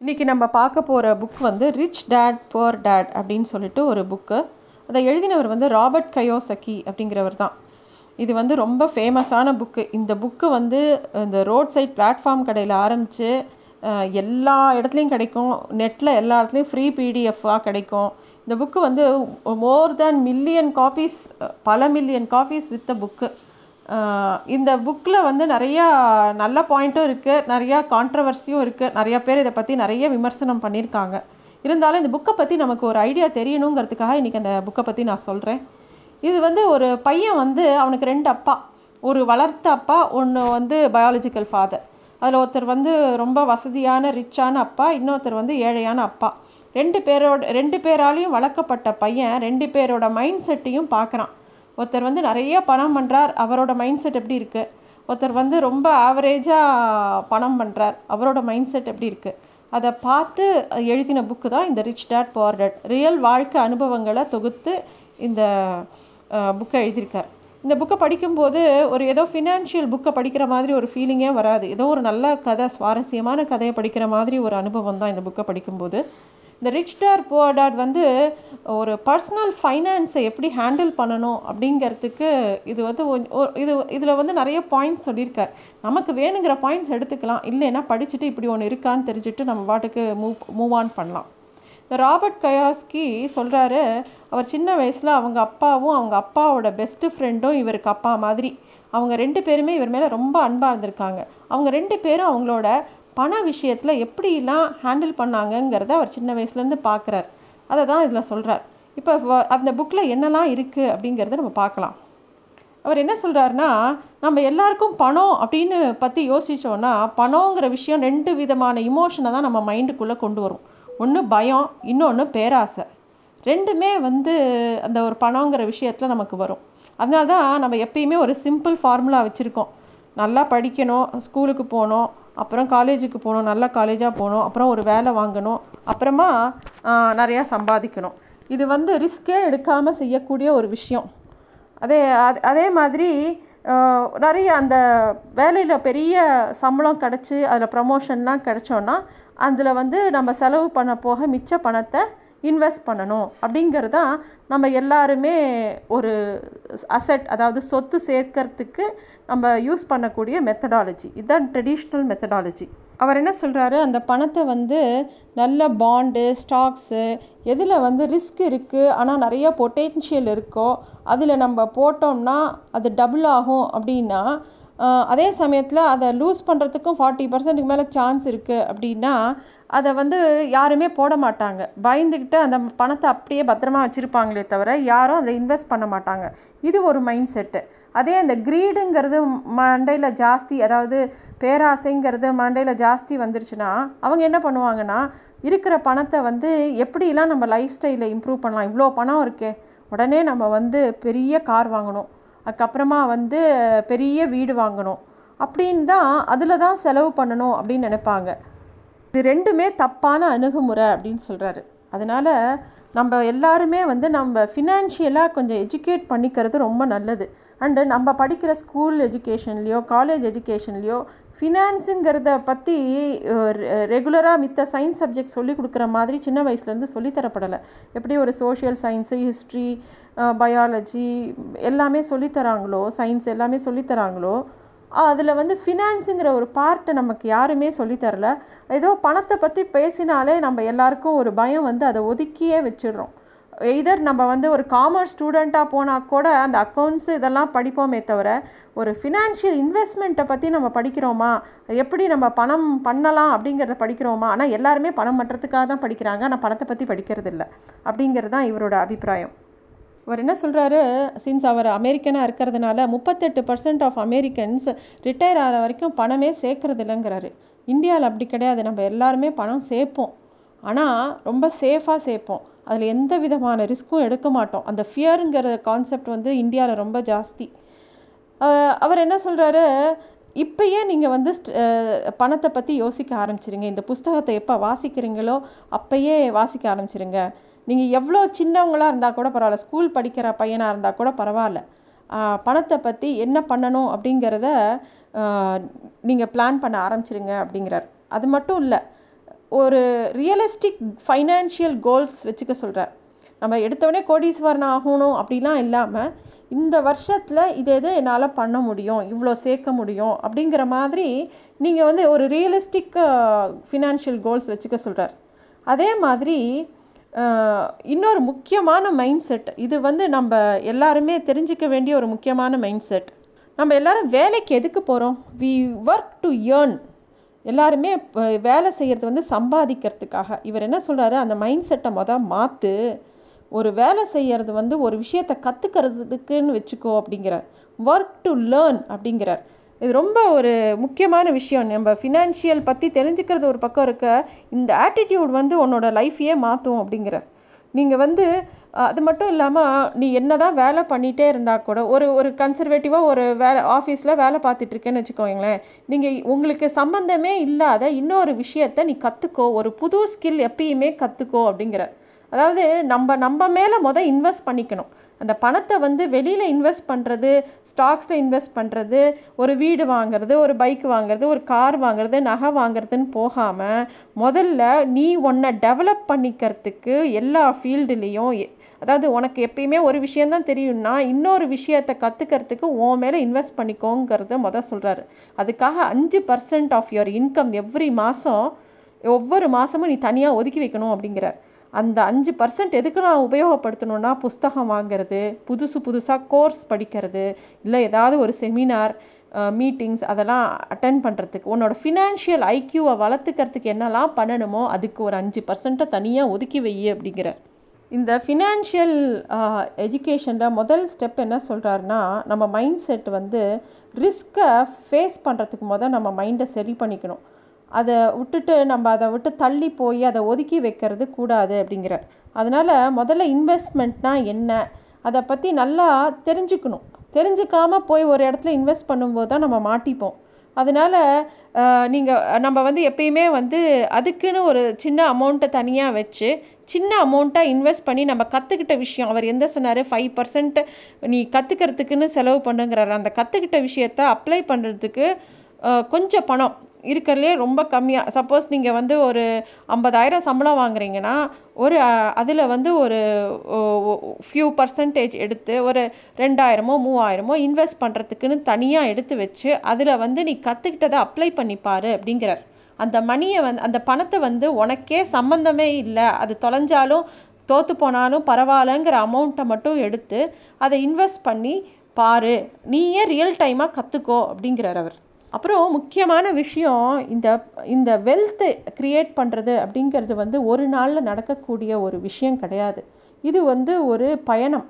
இன்றைக்கி நம்ம பார்க்க போகிற புக் வந்து ரிச் டேட் புவர் டேட் அப்படின்னு சொல்லிட்டு ஒரு புக்கு அதை எழுதினவர் வந்து ராபர்ட் கயோசக்கி அப்படிங்கிறவர் தான். இது வந்து ரொம்ப ஃபேமஸான புக்கு இந்த புக்கு வந்து இந்த ரோட் சைட் பிளாட்ஃபார்ம் கடையில் ஆரம்பித்து எல்லா இடத்துலையும் கிடைக்கும். நெட்டில் எல்லா இடத்துலையும் ஃப்ரீ பிடிஎஃபாக கிடைக்கும். இந்த புக்கு வந்து மோர் தேன் மில்லியன் காப்பீஸ் பல மில்லியன் காப்பீஸ் த புக்கு இந்த புக்கில் வந்து நிறையா நல்ல பாயிண்ட்டும் இருக்குது நிறையா கான்ட்ரவர்சியும் இருக்குது நிறையா பேர் இதை பற்றி நிறைய விமர்சனம் பண்ணியிருக்காங்க. இருந்தாலும் இந்த புக்கை பற்றி நமக்கு ஒரு ஐடியா தெரியணுங்கிறதுக்காக இன்றைக்கி அந்த புக்கை பற்றி நான் சொல்கிறேன் இது வந்து ஒரு பையன் வந்து அவனுக்கு ரெண்டு அப்பா. ஒரு வளர்த்த அப்பா ஒன்று வந்து பயாலஜிக்கல் ஃபாதர் அதில் ஒருத்தர் வந்து ரொம்ப வசதியான ரிச்சான அப்பா இன்னொருத்தர் வந்து ஏழையான அப்பா. ரெண்டு பேரோட ரெண்டு பேராலையும் வளர்க்கப்பட்ட பையன் ரெண்டு பேரோட மைண்ட் செட்டையும் பார்க்குறான். ஒருத்தர் வந்து நிறைய பணம் பண்ணுறார் அவரோட மைண்ட் செட் எப்படி இருக்குது ஒருத்தர் வந்து ரொம்ப ஆவரேஜாக பணம் பண்ணுறார் அவரோட மைண்ட் செட் எப்படி இருக்குது அதை பார்த்து எழுதின புக்கு தான் இந்த Rich Dad Poor Dad real வாழ்க்கை அனுபவங்களை தொகுத்து இந்த புக்கை எழுதியிருக்கார். இந்த புக்கை படிக்கும்போது ஒரு ஏதோ ஃபினான்ஷியல் புக்கை படிக்கிற மாதிரி ஒரு ஃபீலிங்கே வராது. ஏதோ ஒரு நல்ல கதை சுவாரஸ்யமான கதையை படிக்கிற மாதிரி ஒரு அனுபவம் தான் இந்த புக்கை படிக்கும்போது. இந்த ரிச் டார் புவர் டாட் வந்து ஒரு பர்சனல் ஃபைனான்ஸை எப்படி ஹேண்டில் பண்ணணும் அப்படிங்கிறதுக்கு இது வந்து இது இதில் வந்து நிறைய பாயிண்ட்ஸ் சொல்லியிருக்கார். நமக்கு வேணுங்கிற பாயிண்ட்ஸ் எடுத்துக்கலாம். இல்லைன்னா படிச்சுட்டு இப்படி ஒன்று இருக்கான்னு தெரிஞ்சுட்டு நம்ம பாட்டுக்கு மூவ் மூவ் ஆன் பண்ணலாம். இந்த ராபர்ட் கயாஸ்கி சொல்கிறாரு அவர் சின்ன வயசில் அவங்க அப்பாவும் அவங்க அப்பாவோட பெஸ்ட்டு ஃப்ரெண்டும் இவருக்கு அப்பா மாதிரி. அவங்க ரெண்டு பேருமே இவர் மேலே ரொம்ப அன்பாக இருந்திருக்காங்க. அவங்க ரெண்டு பேரும் அவங்களோட பண விஷயத்தில் எப்படிலாம் ஹேண்டில் பண்ணாங்கங்கிறத அவர் சின்ன வயசுலேருந்து பார்க்குறார் அதை தான் இதில் சொல்கிறார் இப்போ அந்த புக்கில் என்னெல்லாம் இருக்குது அப்படிங்கிறத நம்ம பார்க்கலாம். அவர் என்ன சொல்கிறாருன்னா நம்ம எல்லாருக்கும் பணம் அப்படின்னு பற்றி யோசித்தோன்னா பணங்கிற விஷயம் ரெண்டு விதமான இமோஷனை தான் நம்ம மைண்டுக்குள்ளே கொண்டு வரும். ஒன்று பயம் இன்னொன்று பேராசை. ரெண்டுமே வந்து அந்த ஒரு பணங்கிற விஷயத்தில் நமக்கு வரும். அதனால தான் நம்ம எப்பயுமே ஒரு சிம்பிள் ஃபார்முலா வச்சுருக்கோம். நல்லா படிக்கணும் ஸ்கூலுக்கு போகணும் அப்புறம் காலேஜுக்கு போகணும் நல்ல காலேஜாக போகணும் அப்புறம் ஒரு வேலை வாங்கணும் அப்புறமா நிறையா சம்பாதிக்கணும். இது வந்து ரிஸ்க்கே எடுக்காமல் செய்யக்கூடிய ஒரு விஷயம். அதே அது அதே மாதிரி நிறைய அந்த வேலையில் பெரிய சம்பளம் கிடச்சி அதில் ப்ரமோஷன்லாம் கிடச்சோன்னா அதில் வந்து நம்ம செலவு பண்ண போக மிச்ச பணத்தை இன்வெஸ்ட் பண்ணணும். அப்படிங்கிறது தான் நம்ம எல்லாருமே ஒரு அசட் அதாவது சொத்து சேர்க்கறதுக்கு நம்ம யூஸ் பண்ணக்கூடிய மெத்தடாலஜி இதுதான் ட்ரெடிஷ்னல் மெத்தடாலஜி அவர் என்ன சொல்கிறாரு அந்த பணத்தை வந்து நல்ல பாண்டு ஸ்டாக்ஸு எதில் வந்து ரிஸ்க் இருக்குது ஆனால் நிறைய பொட்டென்ஷியல் இருக்கோ அதில் நம்ம போட்டோம்னா அது டபுள் ஆகும் அப்படின்னா அதே சமயத்தில் அதை லூஸ் பண்ணுறதுக்கும் ஃபார்ட்டி பர்சன்ட்டுக்கு மேலே சான்ஸ் இருக்குது அப்படின்னா அதை வந்து யாருமே போட மாட்டாங்க. பயந்துக்கிட்டு அந்த பணத்தை அப்படியே பத்திரமா வச்சுருப்பாங்களே தவிர யாரும் அதை இன்வெஸ்ட் பண்ண மாட்டாங்க. இது ஒரு மைண்ட் செட்டு அதே அந்த க்ரீடுங்கிறது மண்டையில் ஜாஸ்தி அதாவது பேராசைங்கிறது மண்டையில் ஜாஸ்தி வந்துருச்சுன்னா அவங்க என்ன பண்ணுவாங்கன்னா இருக்கிற பணத்தை வந்து எப்படிலாம் நம்ம லைஃப் ஸ்டைலை இம்ப்ரூவ் பண்ணலாம் இவ்வளோ பணம் இருக்கே உடனே நம்ம வந்து பெரிய கார் வாங்கணும் அதுக்கப்புறமா வந்து பெரிய வீடு வாங்கணும் அப்படின்னு தான் அதில் தான் செலவு பண்ணணும் அப்படின்னு நினைப்பாங்க. இது ரெண்டுமே தப்பான அணுகுமுறை அப்படின்னு சொல்கிறாரு அதனால் நம்ம எல்லாருமே வந்து நம்ம ஃபினான்ஷியலாக கொஞ்சம் எஜுகேட் பண்ணிக்கிறது ரொம்ப நல்லது. அண்டு நம்ம படிக்கிற ஸ்கூல் எஜுகேஷன்லேயோ காலேஜ் எஜுகேஷன்லேயோ ஃபினான்ஸுங்கிறத பற்றி ரெகுலராக மித்த சயின்ஸ் சப்ஜெக்ட் சொல்லி கொடுக்குற மாதிரி சின்ன வயசுலேருந்து சொல்லித்தரப்படலை எப்படி ஒரு சோஷியல் சயின்ஸு ஹிஸ்ட்ரி பயாலஜி எல்லாமே சொல்லித்தராங்களோ சயின்ஸ் எல்லாமே சொல்லித்தராங்களோ அதில் வந்து ஃபினான்ஸுங்கிற ஒரு பார்ட்டை நமக்கு யாருமே சொல்லித்தரல ஏதோ பணத்தை பற்றி பேசினாலே நம்ம எல்லாருக்கும் ஒரு பயம் வந்து அதை ஒதுக்கியே வச்சிடுறோம். எய்தர் நம்ம வந்து ஒரு காமர்ஸ் ஸ்டூடெண்ட்டாக போனால் கூட அந்த அக்கௌண்ட்ஸு இதெல்லாம் படிப்போமே தவிர ஒரு ஃபினான்ஷியல் இன்வெஸ்ட்மெண்ட்டை பற்றி நம்ம படிக்கிறோமா? எப்படி நம்ம பணம் பண்ணலாம் அப்படிங்கிறத படிக்கிறோமா? ஆனால் எல்லாருமே பணம் பண்ணுறதுக்காக தான் படிக்கிறாங்க. ஆனால் பணத்தை பற்றி படிக்கிறது இல்லை அப்படிங்கிறது தான் இவரோட அபிப்பிராயம். அவர் என்ன சொல்கிறாரு சின்ஸ் அவர் அமெரிக்கனாக இருக்கிறதுனால முப்பத்தெட்டு பர்சன்ட் ஆஃப் அமெரிக்கன்ஸ் ரிட்டையர் ஆகிற வரைக்கும் பணமே சேர்க்கறது இல்லைங்கிறாரு இந்தியாவில் அப்படி கிடையாது. நம்ம எல்லாருமே பணம் சேர்ப்போம். ஆனால் ரொம்ப சேஃபாக சேர்ப்போம். அதில் எந்த விதமான ரிஸ்க்கும் எடுக்க மாட்டோம். அந்த ஃபியருங்கிற கான்செப்ட் வந்து இந்தியாவில் ரொம்ப ஜாஸ்தி. அவர் என்ன சொல்கிறாரு இப்போயே நீங்கள் வந்து பணத்தை பற்றி யோசிக்க ஆரம்பிச்சிருங்க. இந்த புஸ்தகத்தை எப்போ வாசிக்கிறீங்களோ அப்போயே வாசிக்க ஆரம்பிச்சிருங்க. நீங்கள் எவ்வளோ சின்னவங்களாக இருந்தால் கூட பரவாயில்ல. ஸ்கூல் படிக்கிற பையனாக இருந்தால் கூட பரவாயில்ல. பணத்தை பற்றி என்ன பண்ணணும் அப்படிங்கிறத நீங்கள் பிளான் பண்ண ஆரம்பிச்சிருங்க அப்படிங்கிறார். அது மட்டும் இல்லை ஒரு ரியலிஸ்டிக் ஃபைனான்ஷியல் கோல்ஸ் வச்சுக்க சொல்கிறார் நம்ம எடுத்தவொடனே கோடீஸ்வரன் ஆகணும் அப்படிலாம் இல்லாமல் இந்த வருஷத்தில் இது எது என்னால் பண்ண முடியும்? இவ்வளோ சேர்க்க முடியும்? அப்படிங்கிற மாதிரி நீங்கள் வந்து ஒரு ரியலிஸ்டிக் ஃபினான்ஷியல் கோல்ஸ் வச்சுக்க சொல்கிறார் அதே மாதிரி இன்னொரு முக்கியமான மைண்ட் செட் இது வந்து நம்ம எல்லாருமே தெரிஞ்சுக்க வேண்டிய ஒரு முக்கியமான மைண்ட் செட் நம்ம எல்லாரும் வேலைக்கு எதுக்கு போகிறோம் வி ஒர்க் டு ஏர்ன் எல்லாருமே வேலை செய்கிறது வந்து சம்பாதிக்கிறதுக்காக. இவர் என்ன சொல்கிறாரு அந்த மைண்ட் செட்டை மொதல் மாற்று ஒரு வேலை செய்கிறது வந்து ஒரு விஷயத்தை கற்றுக்கிறதுக்குன்னு வச்சுக்கோ அப்படிங்கிறார். ஒர்க் டு லேர்ன் அப்படிங்கிறார். இது ரொம்ப ஒரு முக்கியமான விஷயம். நம்ம ஃபினான்ஷியல் பற்றி தெரிஞ்சுக்கிறது ஒரு பக்கம் இருக்க. இந்த ஆட்டிடியூட் வந்து உன்னோட லைஃப்பையே மாற்றும் அப்படிங்கிறார். நீங்கள் வந்து அது மட்டும் இல்லாமல் நீ என்ன தான் வேலை பண்ணிகிட்டே இருந்தால் கூட ஒரு ஒரு கன்சர்வேட்டிவாக ஒரு வேலை ஆஃபீஸில் வேலை பார்த்துட்ருக்கேன்னு வச்சுக்கோங்களேன். நீங்கள் உங்களுக்கு சம்மந்தமே இல்லாத இன்னொரு விஷயத்த நீ கற்றுக்கோ ஒரு புது ஸ்கில் எப்பயுமே கற்றுக்கோ அப்படிங்கிற. அதாவது நம்ம நம்ம மேலே மொதல் இன்வெஸ்ட் பண்ணிக்கணும். அந்த பணத்தை வந்து வெளியில் இன்வெஸ்ட் பண்ணுறது ஸ்டாக்ஸில் இன்வெஸ்ட் பண்ணுறது ஒரு வீடு வாங்குறது ஒரு பைக் வாங்குறது ஒரு கார் வாங்குறது நகை வாங்குறதுன்னு போகாமல் முதல்ல நீ உன்னை டெவலப் பண்ணிக்கிறதுக்கு எல்லா ஃபீல்டுலேயும் அதாவது உனக்கு எப்பயுமே ஒரு விஷயந்தான் தெரியும்னா இன்னொரு விஷயத்தை கற்றுக்கிறதுக்கு உன் மேலே இன்வெஸ்ட் பண்ணிக்கோங்கிறத மொதல் சொல்கிறாரு அதுக்காக அஞ்சு percent of your income every மாதம் ஒவ்வொரு மாதமும் நீ தனியாக ஒதுக்கி வைக்கணும் அப்படிங்கிறார். அந்த அஞ்சு பர்சன்ட் எதுக்கு நான் உபயோகப்படுத்தணும்னா புஸ்தகம் வாங்குறது புதுசு புதுசாக கோர்ஸ் படிக்கிறது இல்லை ஏதாவது ஒரு செமினார் மீட்டிங்ஸ் அதெல்லாம் அட்டன் பண்ணுறதுக்கு உன்னோட ஃபினான்ஷியல் ஐக்யூவை வளர்த்துக்கிறதுக்கு என்னெல்லாம் பண்ணணுமோ அதுக்கு ஒரு அஞ்சு பர்சன்ட்டை தனியாக ஒதுக்கி வை அப்படிங்கிற இந்த ஃபினான்ஷியல் எஜுகேஷனில் முதல் ஸ்டெப் என்ன சொல்கிறாருன்னா நம்ம மைண்ட் செட் வந்து ரிஸ்க்கை ஃபேஸ் பண்ணுறதுக்கு முதல் நம்ம மைண்டை சரி பண்ணிக்கணும். அதை விட்டுட்டு நம்ம அதை விட்டு தள்ளி போய் அதை ஒதுக்கி வைக்கிறது கூடாது அப்படிங்கிறார். அதனால் முதல்ல இன்வெஸ்ட்மெண்ட்னால் என்ன? அதை பற்றி நல்லா தெரிஞ்சுக்கணும். தெரிஞ்சுக்காமல் போய் ஒரு இடத்துல இன்வெஸ்ட் பண்ணும்போது தான் நம்ம மாட்டிப்போம். அதனால் நீங்கள் நம்ம வந்து எப்பயுமே வந்து அதுக்குன்னு ஒரு சின்ன அமௌண்ட்டை தனியாக வச்சு சின்ன அமௌண்ட்டாக இன்வெஸ்ட் பண்ணி நம்ம கற்றுக்கிட்ட விஷயம். அவர் எந்த சொன்னார்? ஃபைவ் பர்சன்ட் நீ கற்றுக்கிறதுக்குன்னு செலவு பண்ணுங்கிறார். அந்த கற்றுக்கிட்ட விஷயத்த அப்ளை பண்ணுறதுக்கு கொஞ்சம் பணம் இருக்கிறதுலே ரொம்ப கம்மியாக சப்போஸ் நீங்கள் வந்து ஒரு ஐம்பதாயிரம் சம்பளம் வாங்குறீங்கன்னா ஒரு அதில் வந்து ஒரு ஃபியூ பர்சன்டேஜ் எடுத்து ஒரு ரெண்டாயிரமோ மூவாயிரமோ இன்வெஸ்ட் பண்ணுறதுக்குன்னு தனியாக எடுத்து வச்சு அதில் வந்து நீ கற்றுக்கிட்டதை அப்ளை பண்ணிப்பார் அப்படிங்கிறார். அந்த மணியை வந்து அந்த பணத்தை வந்து உனக்கே சம்மந்தமே இல்லை. அது தொலைஞ்சாலும் தோற்று போனாலும் பரவாயில்லங்கிற அமௌண்ட்டை மட்டும் எடுத்து அதை இன்வெஸ்ட் பண்ணி பாரு. நீயே ரியல் டைமாக கற்றுக்கோ அப்படிங்கிறார் அவர். அப்புறம் முக்கியமான விஷயம் இந்த இந்த வெல்த்து க்ரியேட் பண்ணுறது அப்படிங்கிறது வந்து ஒரு நாளில் நடக்கக்கூடிய ஒரு விஷயம் கிடையாது. இது வந்து ஒரு பயணம்.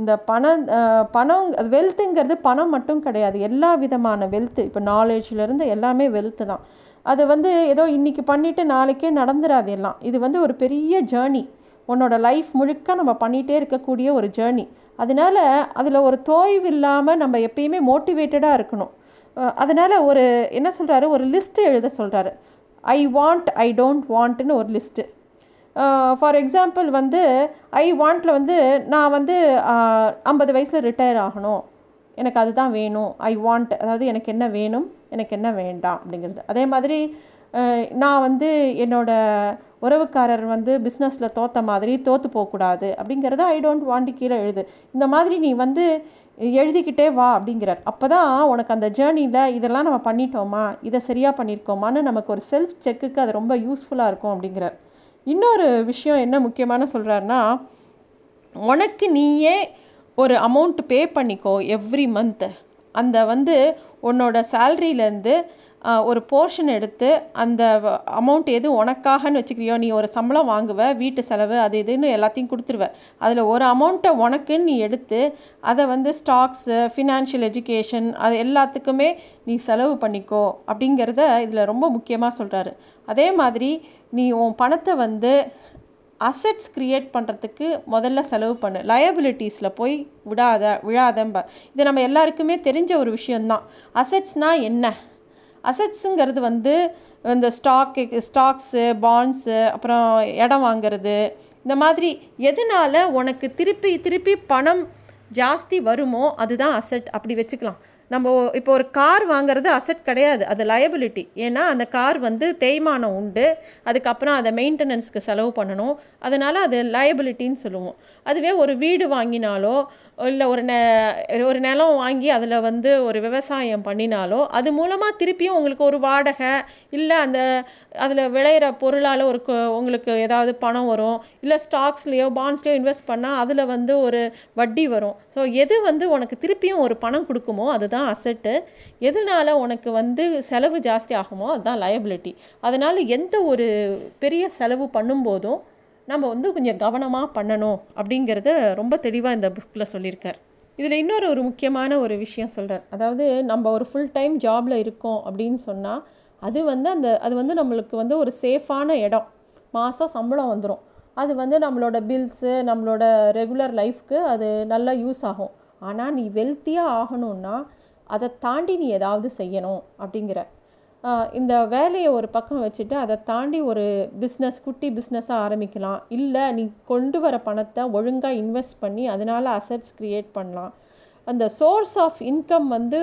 இந்த பணம் பணம் வெல்த்துங்கிறது பணம் மட்டும் கிடையாது. எல்லா விதமான வெல்த்து இப்போ நாலேஜ்லேருந்து எல்லாமே வெல்த்து தான். அது வந்து ஏதோ இன்றைக்கி பண்ணிவிட்டு நாளைக்கே நடந்துடாது எல்லாம். இது வந்து ஒரு பெரிய ஜேர்னி உன்னோட லைஃப் முழுக்க நம்ம பண்ணிகிட்டே இருக்கக்கூடிய ஒரு ஜேர்னி அதனால் அதில் ஒரு தோய்வு இல்லாமல் நம்ம எப்பயுமே மோட்டிவேட்டடாக இருக்கணும். அதனால் ஒரு என்ன சொல்கிறாரு ஒரு லிஸ்ட்டு எழுத சொல்கிறாரு ஐ வாண்ட் ஐ டோன்ட் வாண்ட்னு ஒரு லிஸ்ட்டு ஃபார் எக்ஸாம்பிள் வந்து ஐ வாண்ட்டில் வந்து நான் வந்து ஐம்பது வயசில் ரிட்டையர் ஆகணும். எனக்கு அதுதான் வேணும். ஐ வாண்ட் அதாவது எனக்கு என்ன வேணும் எனக்கு என்ன வேண்டாம் அப்படிங்கிறது. அதே மாதிரி நான் வந்து என்னோடய உறவுக்காரர் வந்து பிஸ்னஸில் தோற்ற மாதிரி தோற்று போகக்கூடாது அப்படிங்கிறத ஐ டோன்ட் வாண்டி கீழே எழுது. இந்த மாதிரி நீ வந்து எழுதிக்கிட்டே வா அப்படிங்கிறார். அப்போ தான் உனக்கு அந்த ஜேர்னியில் இதெல்லாம் நம்ம பண்ணிட்டோமா இதை சரியாக பண்ணியிருக்கோமான்னு நமக்கு ஒரு செல்ஃப் செக்குக்கு அது ரொம்ப யூஸ்ஃபுல்லாக இருக்கும் அப்படிங்கிறார். இன்னொரு விஷயம் என்ன முக்கியமான சொல்கிறாருன்னா உனக்கு நீயே ஒரு அமௌண்ட் பே பண்ணிக்கோ எவ்ரி மந்த்து அந்த வந்து உன்னோட சேல்ரியிலேருந்து ஒரு போர்ஷன் எடுத்து அந்த அமௌண்ட் எது உனக்காகன்னு வச்சுக்கிறியோ நீ ஒரு சம்பளம் வாங்குவ வீட்டு செலவு அது இதுன்னு எல்லாத்தையும் கொடுத்துருவ. அதில் ஒரு அமௌண்ட்டை உனக்குன்னு நீ எடுத்து அதை வந்து ஸ்டாக்ஸு ஃபினான்ஷியல் எஜுகேஷன் அது எல்லாத்துக்குமே நீ செலவு பண்ணிக்கோ அப்படிங்கிறத இதில் ரொம்ப முக்கியமாக சொல்கிறாரு அதே மாதிரி நீ உன் பணத்தை வந்து அசட்ஸ் க்ரியேட் பண்ணுறதுக்கு முதல்ல செலவு பண்ணு. லயபிலிட்டிஸில் போய் விடாத விழாதம்ப. இது நம்ம எல்லாருக்குமே தெரிஞ்ச ஒரு விஷயந்தான் அசட்ஸ்னால் என்ன? அசட்ஸுங்கிறது வந்து இந்த ஸ்டாக்கு ஸ்டாக்ஸு பாண்ட்ஸு அப்புறம் இடம் வாங்கிறது. இந்த மாதிரி எதனால் உனக்கு திருப்பி திருப்பி பணம் ஜாஸ்தி வருமோ அதுதான் அசட் அப்படி வச்சுக்கலாம். நம்ம இப்போ ஒரு கார் வாங்குறது அசட் கிடையாது. அது லயபிலிட்டி ஏன்னா அந்த கார் வந்து தேய்மானம் உண்டு. அதுக்கப்புறம் அதை மெயின்டெனன்ஸ்க்கு செலவு பண்ணணும். அதனால் அது லயபிலிட்டின்னு சொல்லுவோம். அதுவே ஒரு வீடு வாங்கினாலோ இல்லை ஒரு நெ ஒரு நிலம் வாங்கி அதில் வந்து ஒரு விவசாயம் பண்ணினாலோ அது மூலமாக திருப்பியும் உங்களுக்கு ஒரு வாடகை இல்லை அந்த அதில் விளையிற பொருளால் ஒரு உங்களுக்கு ஏதாவது பணம் வரும் இல்லை ஸ்டாக்ஸ்லேயோ பாண்ட்ஸ்லேயோ இன்வெஸ்ட் பண்ணால் அதில் வந்து ஒரு வட்டி வரும். ஸோ எது வந்து உனக்கு திருப்பியும் ஒரு பணம் கொடுக்குமோ அதுதான் அசெட்டு எதனால உனக்கு வந்து செலவு ஜாஸ்தி ஆகுமோ அதுதான் லயபிலிட்டி அதனால் எந்த ஒரு பெரிய செலவு பண்ணும்போதும் நம்ம வந்து கொஞ்சம் கவனமாக பண்ணணும் அப்படிங்கிறத ரொம்ப தெளிவாக இந்த புக்கில் சொல்லியிருக்கார். இதில் இன்னொரு ஒரு முக்கியமான ஒரு விஷயம் சொல்கிறார் அதாவது நம்ம ஒரு ஃபுல் டைம் ஜாபில் இருக்கோம் அப்படின்னு சொன்னால் அது வந்து அந்த அது வந்து நம்மளுக்கு வந்து ஒரு சேஃபான இடம். மாதம் சம்பளம் வந்துடும் அது வந்து நம்மளோட பில்ஸு நம்மளோட ரெகுலர் லைஃப்க்கு அது நல்லா யூஸ் ஆகும். ஆனால் நீ வெல்த்தியாக ஆகணும்னா அதை தாண்டி நீ ஏதாவது செய்யணும் அப்படிங்கிற இந்த வேலையை ஒரு பக்கம் வச்சுட்டு அதை தாண்டி ஒரு பிஸ்னஸ் குட்டி பிஸ்னஸாக ஆரம்பிக்கலாம். இல்லை நீ கொண்டு வர பணத்தை ஒழுங்காக இன்வெஸ்ட் பண்ணி அதனால் அசட்ஸ் க்ரியேட் பண்ணலாம். அந்த சோர்ஸ் ஆஃப் இன்கம் வந்து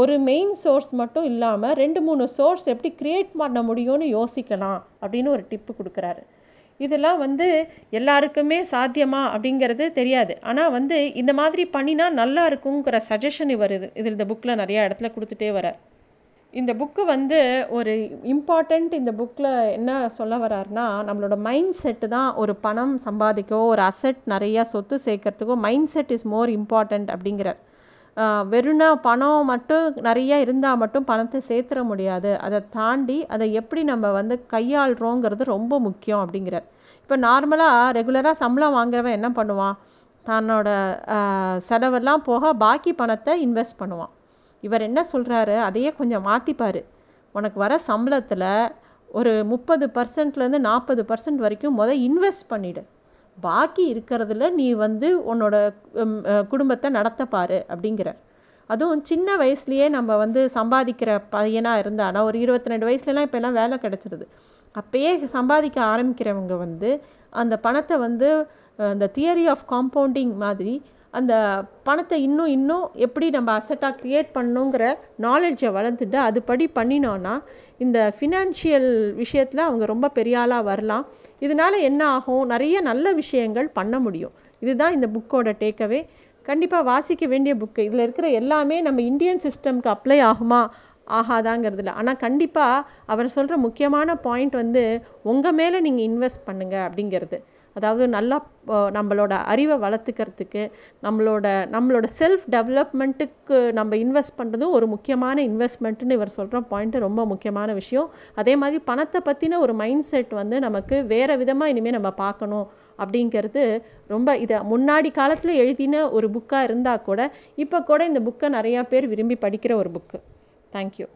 ஒரு மெயின் சோர்ஸ் மட்டும் இல்லாமல் ரெண்டு மூணு சோர்ஸ் எப்படி க்ரியேட் பண்ண முடியும்னு யோசிக்கலாம் அப்படின்னு ஒரு டிப்பு கொடுக்குறாரு. இதெல்லாம் வந்து எல்லாருக்குமே சாத்தியமா அப்படிங்கிறது தெரியாது. ஆனால் வந்து இந்த மாதிரி பண்ணினா நல்லா இருக்குங்கிற சஜஷன் வருது இதில் இந்த புக்கில் நிறைய இடத்துல கொடுத்துட்டே வரார் இந்த புக்கு வந்து ஒரு இம்பார்ட்டண்ட் இந்த புக்கில் என்ன சொல்ல வர்றாருன்னா நம்மளோட மைண்ட் செட்டு தான் ஒரு பணம் சம்பாதிக்கோ ஒரு அசெட் நிறையா சொத்து சேர்க்கறதுக்கோ mindset is more important அப்படிங்கிறார் வெறும்னா பணம் மட்டும் நிறையா இருந்தால் மட்டும் பணத்தை சேர்த்துற முடியாது. அதை தாண்டி அதை எப்படி நம்ம வந்து கையாளுறோங்கிறது ரொம்ப முக்கியம் அப்படிங்கிறார். இப்போ நார்மலாக ரெகுலராக சம்பளம் வாங்குறவன் என்ன பண்ணுவான்? தன்னோட செலவெல்லாம் போக பாக்கி பணத்தை இன்வெஸ்ட் பண்ணுவான். இவர் என்ன சொல்கிறாரு அதையே கொஞ்சம் மாற்றிப்பார் உனக்கு வர சம்பளத்தில் ஒரு முப்பது பர்சன்ட்லேருந்து நாற்பது பர்சன்ட் வரைக்கும் முத இன்வெஸ்ட் பண்ணிவிடு பாக்கி இருக்கிறதுல நீ வந்து உன்னோட குடும்பத்தை நடத்தப்பார் அப்படிங்கிறார். அதுவும் சின்ன வயசுலேயே நம்ம வந்து சம்பாதிக்கிற பையனாக இருந்தானா ஒரு இருபத்தி ரெண்டு வயசுலலாம் இப்போ எல்லாம் வேலை கிடச்சிருது. அப்போயே சம்பாதிக்க ஆரம்பிக்கிறவங்க வந்து அந்த பணத்தை வந்து அந்த இந்த தியரி ஆஃப் காம்பவுண்டிங் மாதிரி அந்த பணத்தை இன்னும் இன்னும் எப்படி நம்ம அசட்டாக க்ரியேட் பண்ணணுங்கிற நாலேஜை வளர்த்துட்டு அதுபடி பண்ணினோன்னா இந்த ஃபினான்ஷியல் விஷயத்தில் அவங்க ரொம்ப பெரிய ஆளாக வரலாம். இதனால என்ன ஆகும்? நிறைய நல்ல விஷயங்கள் பண்ண முடியும். இதுதான் இந்த புக்கோட டேக்கவே கண்டிப்பாக வாசிக்க வேண்டிய புக்கு இதில் இருக்கிற எல்லாமே நம்ம இந்தியன் சிஸ்டம்க்கு அப்ளை ஆகுமா? ஆகாதாங்கிறதுல ஆனால் கண்டிப்பாக அவர் சொல்கிற முக்கியமான பாயிண்ட் வந்து உங்கள் மேலே நீங்கள் இன்வெஸ்ட் பண்ணுங்க அப்படிங்கிறது. அதாவது நல்லா நம்மளோட அறிவை வளர்த்துக்கிறதுக்கு நம்மளோட நம்மளோட செல்ஃப் டெவலப்மெண்ட்டுக்கு நம்ம இன்வெஸ்ட் பண்ணுறதும் ஒரு முக்கியமான இன்வெஸ்ட்மெண்ட்டுன்னு இவர் சொல்கிற பாயிண்ட்டு ரொம்ப முக்கியமான விஷயம். அதே மாதிரி பணத்தை பற்றின ஒரு மைண்ட் செட் வந்து நமக்கு வேறு விதமாக இனிமேல் நம்ம பார்க்கணும் அப்படிங்கிறது ரொம்ப இதை முன்னாடி காலத்தில் எழுதின ஒரு புக்காக இருந்தால் கூட இப்போ கூட இந்த புக்கை நிறையா பேர் விரும்பி படிக்கிற ஒரு புக்கு தேங்க்யூ